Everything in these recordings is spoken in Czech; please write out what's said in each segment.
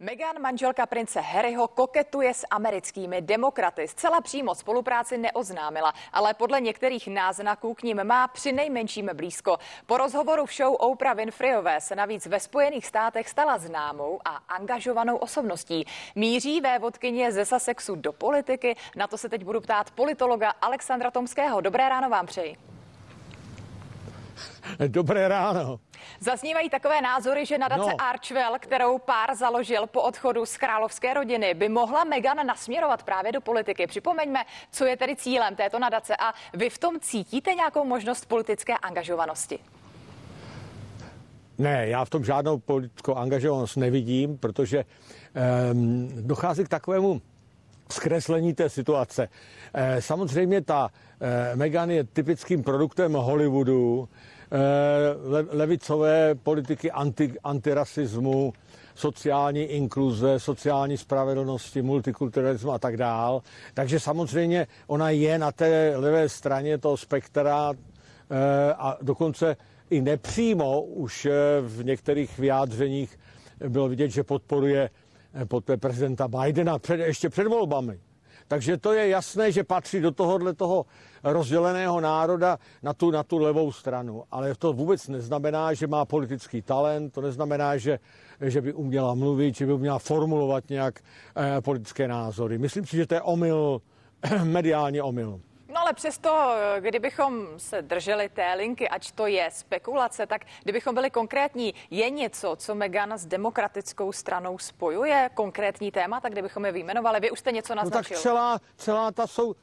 Meghan, manželka prince Harryho, koketuje s americkými demokraty. Zcela přímo spolupráci neoznámila, ale podle některých náznaků k ním má při nejmenším blízko. Po rozhovoru v show Oprah Winfreyové se navíc ve Spojených státech stala známou a angažovanou osobností. Míří vévodkyně ze Sussexu do politiky? Na to se teď budu ptát politologa Alexandra Tomského. Dobré ráno vám přeji. Dobré ráno. Zaznívají takové názory, že nadace no. Archwell, kterou pár založil po odchodu z královské rodiny, by mohla Meghan nasměrovat právě do politiky. Připomeňme, co je tedy cílem této nadace a vy v tom cítíte nějakou možnost politické angažovanosti? Ne, já v tom žádnou politickou angažovanost nevidím, protože um, dochází k takovému zkreslení té situace. E, samozřejmě ta e, Meghan je typickým produktem Hollywoodu, e, le, levicové politiky anti, antirasismu, sociální inkluze, sociální spravedlnosti, multikulturalismu a tak dál. Takže samozřejmě ona je na té levé straně toho spektra a dokonce i nepřímo už v některých vyjádřeních bylo vidět, že podporuje poté prezidenta Bidena před, ještě před volbami. Takže to je jasné, že patří do tohohle toho rozděleného národa na tu, na tu levou stranu. Ale to vůbec neznamená, že má politický talent, to neznamená, že, že by uměla mluvit, že by uměla formulovat nějak eh, politické názory. Myslím si, že to je omyl, mediální omyl. Ale přesto, kdybychom se drželi té linky, ať to je spekulace, tak kdybychom byli konkrétní, je něco, co Megan s demokratickou stranou spojuje, konkrétní téma, tak kdybychom je vyjmenovali, vy už jste něco naznačil. No tak celá, celá ta sou...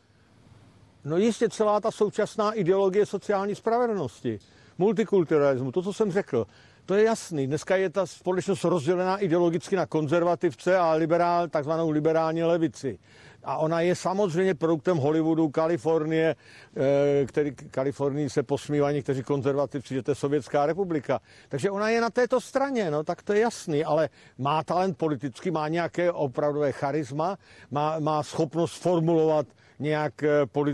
No jistě celá ta současná ideologie sociální spravedlnosti, multikulturalismu, to, co jsem řekl, to je jasný. Dneska je ta společnost rozdělená ideologicky na konzervativce a liberál, takzvanou liberální levici. A ona je samozřejmě produktem Hollywoodu, Kalifornie, eh, který Kalifornii se posmívají někteří konzervativci, že to je Sovětská republika. Takže ona je na této straně, no tak to je jasný, ale má talent politický, má nějaké opravdové charisma, má, má schopnost formulovat nějak eh,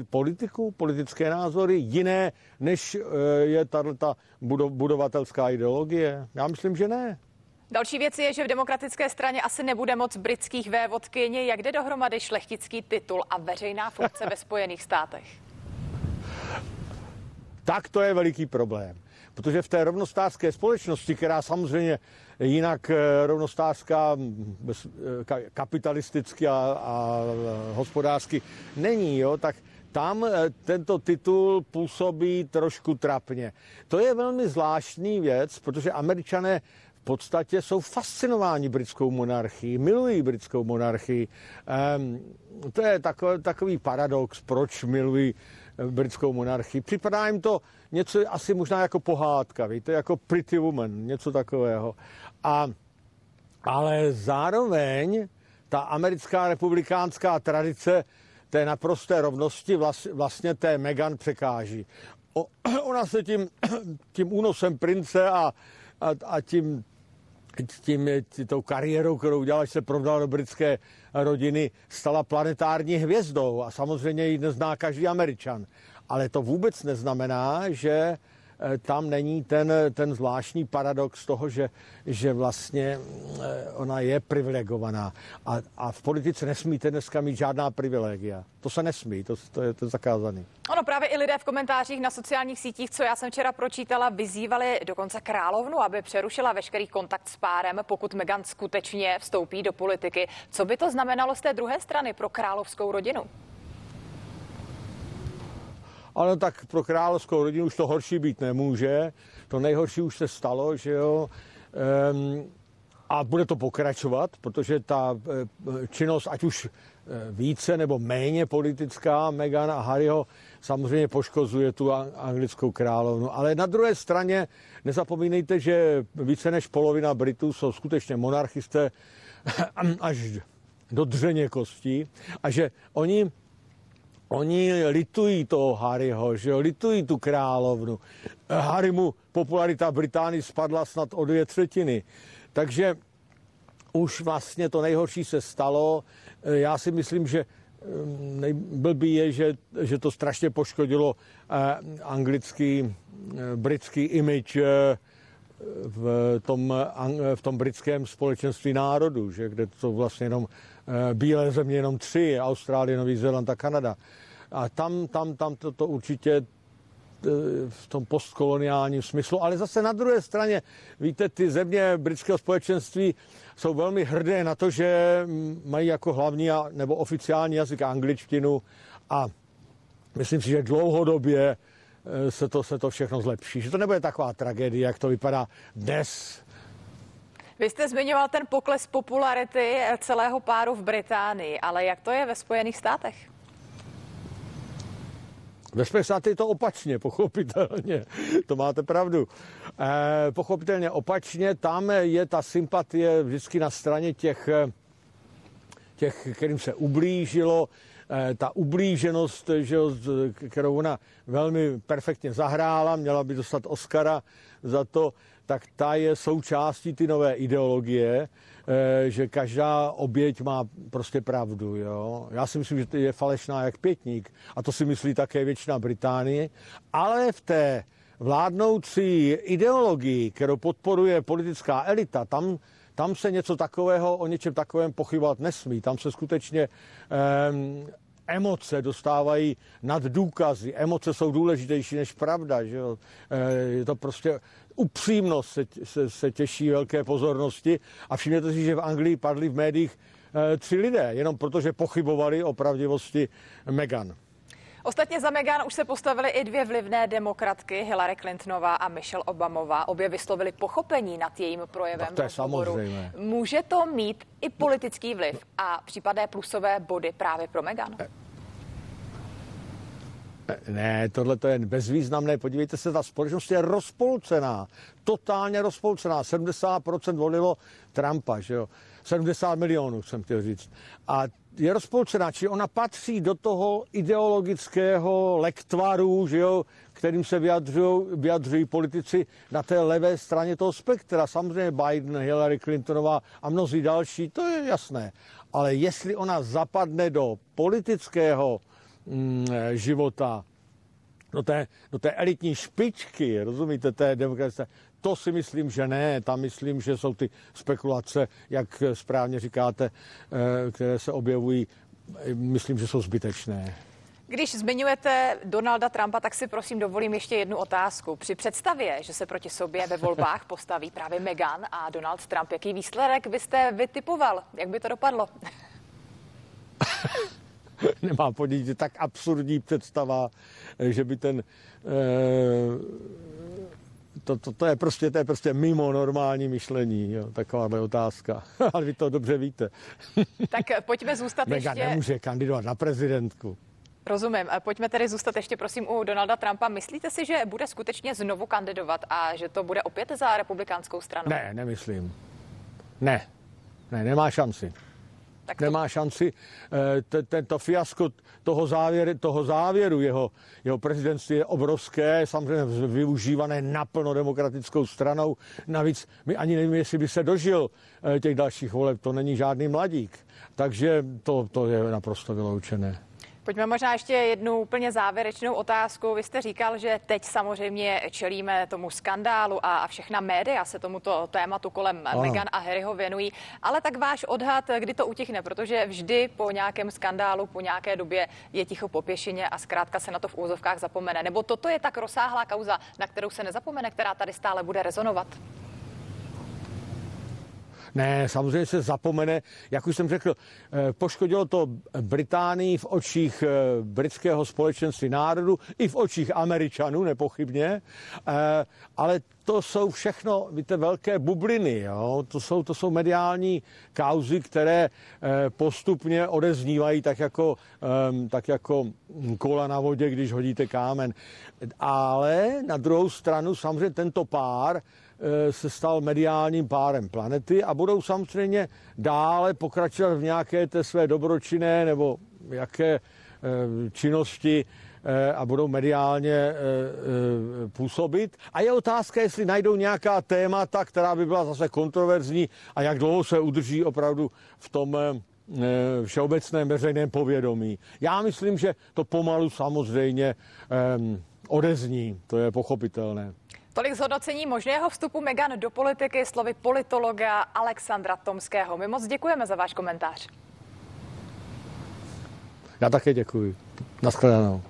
politiku, politické názory, jiné, než eh, je tato budovatelská ideologie? Já myslím, že ne. Další věc je, že v demokratické straně asi nebude moc britských vévodkyň. Jak jde dohromady šlechtický titul a veřejná funkce ve Spojených státech? Tak to je veliký problém. Protože v té rovnostářské společnosti, která samozřejmě jinak eh, rovnostářská eh, kapitalisticky a, a hospodářsky není, jo, tak tam eh, tento titul působí trošku trapně. To je velmi zvláštní věc, protože američané v podstatě jsou fascinováni britskou monarchií, milují britskou monarchii. Um, to je takový, takový paradox, proč milují eh, britskou monarchii. Připadá jim to něco asi možná jako pohádka, víte, jako Pretty Woman, něco takového. A, ale zároveň ta americká republikánská tradice té naprosté rovnosti vlastně té Meghan překáží. O, ona se tím, tím únosem prince a, a, a tím tím, tou kariérou, kterou udělala, že se provdala do britské rodiny, stala planetární hvězdou a samozřejmě ji nezná každý američan. Ale to vůbec neznamená, že Eh, tam není ten, ten zvláštní paradox toho, že, že vlastně eh, ona je privilegovaná. A, a v politice nesmíte dneska mít žádná privilegia. To se nesmí, to, to, je, to je zakázaný. Ono právě i lidé v komentářích na sociálních sítích, co já jsem včera pročítala, vyzývali dokonce královnu, aby přerušila veškerý kontakt s párem, pokud Meghan skutečně vstoupí do politiky. Co by to znamenalo z té druhé strany pro královskou rodinu? Ale tak pro královskou rodinu už to horší být nemůže. To nejhorší už se stalo, že jo. Um, a bude to pokračovat, protože ta eh, činnost, ať už eh, více nebo méně politická Meghan a Harryho samozřejmě poškozuje tu anglickou královnu. Ale na druhé straně nezapomínejte, že více než polovina Britů jsou skutečně monarchisté až do dřeně kostí a že oni Oni litují toho Harryho, že jo, litují tu královnu. Harry mu popularita Británii spadla snad o dvě třetiny. Takže už vlastně to nejhorší se stalo. Já si myslím, že mm, nejblbý je, že, že to strašně poškodilo eh, anglický, eh, britský image eh, v tom, v tom britském společenství národů, že, kde to vlastně jenom bílé země jenom tři, Austrálie, Nový Zéland a Kanada. A tam, tam, tam to, to určitě v tom postkoloniálním smyslu, ale zase na druhé straně, víte, ty země britského společenství jsou velmi hrdé na to, že mají jako hlavní nebo oficiální jazyk angličtinu a myslím si, že dlouhodobě eh, se to, se to všechno zlepší. Že to nebude taková tragédie, jak to vypadá dnes. Vy jste zmiňoval ten pokles popularity celého páru v Británii, ale jak to je ve Spojených státech? Ve Spojených státech je to opačně, pochopitelně. To máte pravdu. E, pochopitelně opačně, tam je ta sympatie vždycky na straně těch, těch kterým se ublížilo, Eh, ta ublíženost, že, kterou ona velmi perfektně zahrála, měla by dostat Oscara za to, tak ta je součástí ty nové ideologie, eh, že každá oběť má prostě pravdu. Jo? Já si myslím, že to je falešná jak pětník a to si myslí také většina Británie, ale v té vládnoucí ideologii, kterou podporuje politická elita, tam tam se něco takového, o něčem takovém pochybovat nesmí. Tam se skutečně um, emoce dostávají nad důkazy. Emoce jsou důležitější než pravda. Že jo? E, je to prostě upřímnost se, se, se těší velké pozornosti a všimněte si, že v Anglii padli v médiích e, tři lidé, jenom protože pochybovali o pravdivosti Meghan. Ostatně za Meghan už se postavily i dvě vlivné demokratky, Hillary Clintonová a Michelle Obamová. Obě vyslovili pochopení nad jejím projevem. Tak to je samozřejmé. Může to mít i politický vliv a případné plusové body právě pro Meghan? Ne, tohle to je bezvýznamné. Podívejte se, ta společnost je rozpolcená. Totálně rozpolcená. 70% volilo Trumpa, že jo. 70 milionů, jsem chtěl říct. A je rozpolcená, či ona patří do toho ideologického lektvaru, že jo, kterým se vyjadřují, vyjadřují politici na té levé straně toho spektra. Samozřejmě Biden, Hillary Clintonová a mnozí další, to je jasné. Ale jestli ona zapadne do politického mm, života, do té, do té elitní špičky, rozumíte, té demokracie, to si myslím, že ne. Tam myslím, že jsou ty spekulace, jak správně říkáte, eh, které se objevují, myslím, že jsou zbytečné. Když zmiňujete Donalda Trumpa, tak si prosím dovolím ještě jednu otázku. Při představě, že se proti sobě ve volbách postaví právě Meghan a Donald Trump, jaký výsledek byste vytipoval? Jak by to dopadlo? Nemám podívat, tak absurdní představa, že by ten eh, to, to, to, je prostě, to je prostě mimo normální myšlení, jo, takováhle otázka. Ale vy to dobře víte. tak pojďme zůstat Mega ještě... nemůže kandidovat na prezidentku. Rozumím. Pojďme tedy zůstat ještě prosím u Donalda Trumpa. Myslíte si, že bude skutečně znovu kandidovat a že to bude opět za republikánskou stranu? Ne, nemyslím. Ne, ne, nemá šanci tak to... nemá šanci. Eh, tento fiasko toho závěru, toho závěru jeho, jeho prezidentství je obrovské, samozřejmě využívané naplno demokratickou stranou. Navíc my ani nevíme, jestli by se dožil eh, těch dalších voleb, to není žádný mladík. Takže to, to je naprosto vyloučené. Pojďme možná ještě jednu úplně závěrečnou otázku. Vy jste říkal, že teď samozřejmě čelíme tomu skandálu a všechna média se tomuto tématu kolem ano. Meghan a Harryho věnují. Ale tak váš odhad, kdy to utichne, protože vždy po nějakém skandálu, po nějaké době je ticho po pěšině a zkrátka se na to v úzovkách zapomene. Nebo toto je tak rozsáhlá kauza, na kterou se nezapomene, která tady stále bude rezonovat? Ne, samozřejmě se zapomene, jak už jsem řekl, eh, poškodilo to Británii v očích eh, britského společenství národu i v očích Američanů, nepochybně, eh, ale to jsou všechno, víte, velké bubliny, jo? To, jsou, to jsou mediální kauzy, které postupně odeznívají tak jako, ehm, tak jako kola na vodě, když hodíte kámen. Ale na druhou stranu samozřejmě tento pár se stal mediálním párem planety a budou samozřejmě dále pokračovat v nějaké té své dobročinné nebo jaké eh, činnosti eh, a budou mediálně působit. A je otázka, jestli najdou nějaká témata, která by byla zase kontroverzní a jak dlouho se udrží opravdu v tom všeobecném veřejném povědomí. Já myslím, že to pomalu samozřejmě odezní, to je pochopitelné. Tolik zhodnocení možného vstupu Megan do politiky slovy politologa Alexandra Tomského. My moc děkujeme za váš komentář. Já také děkuji. Naschledanou.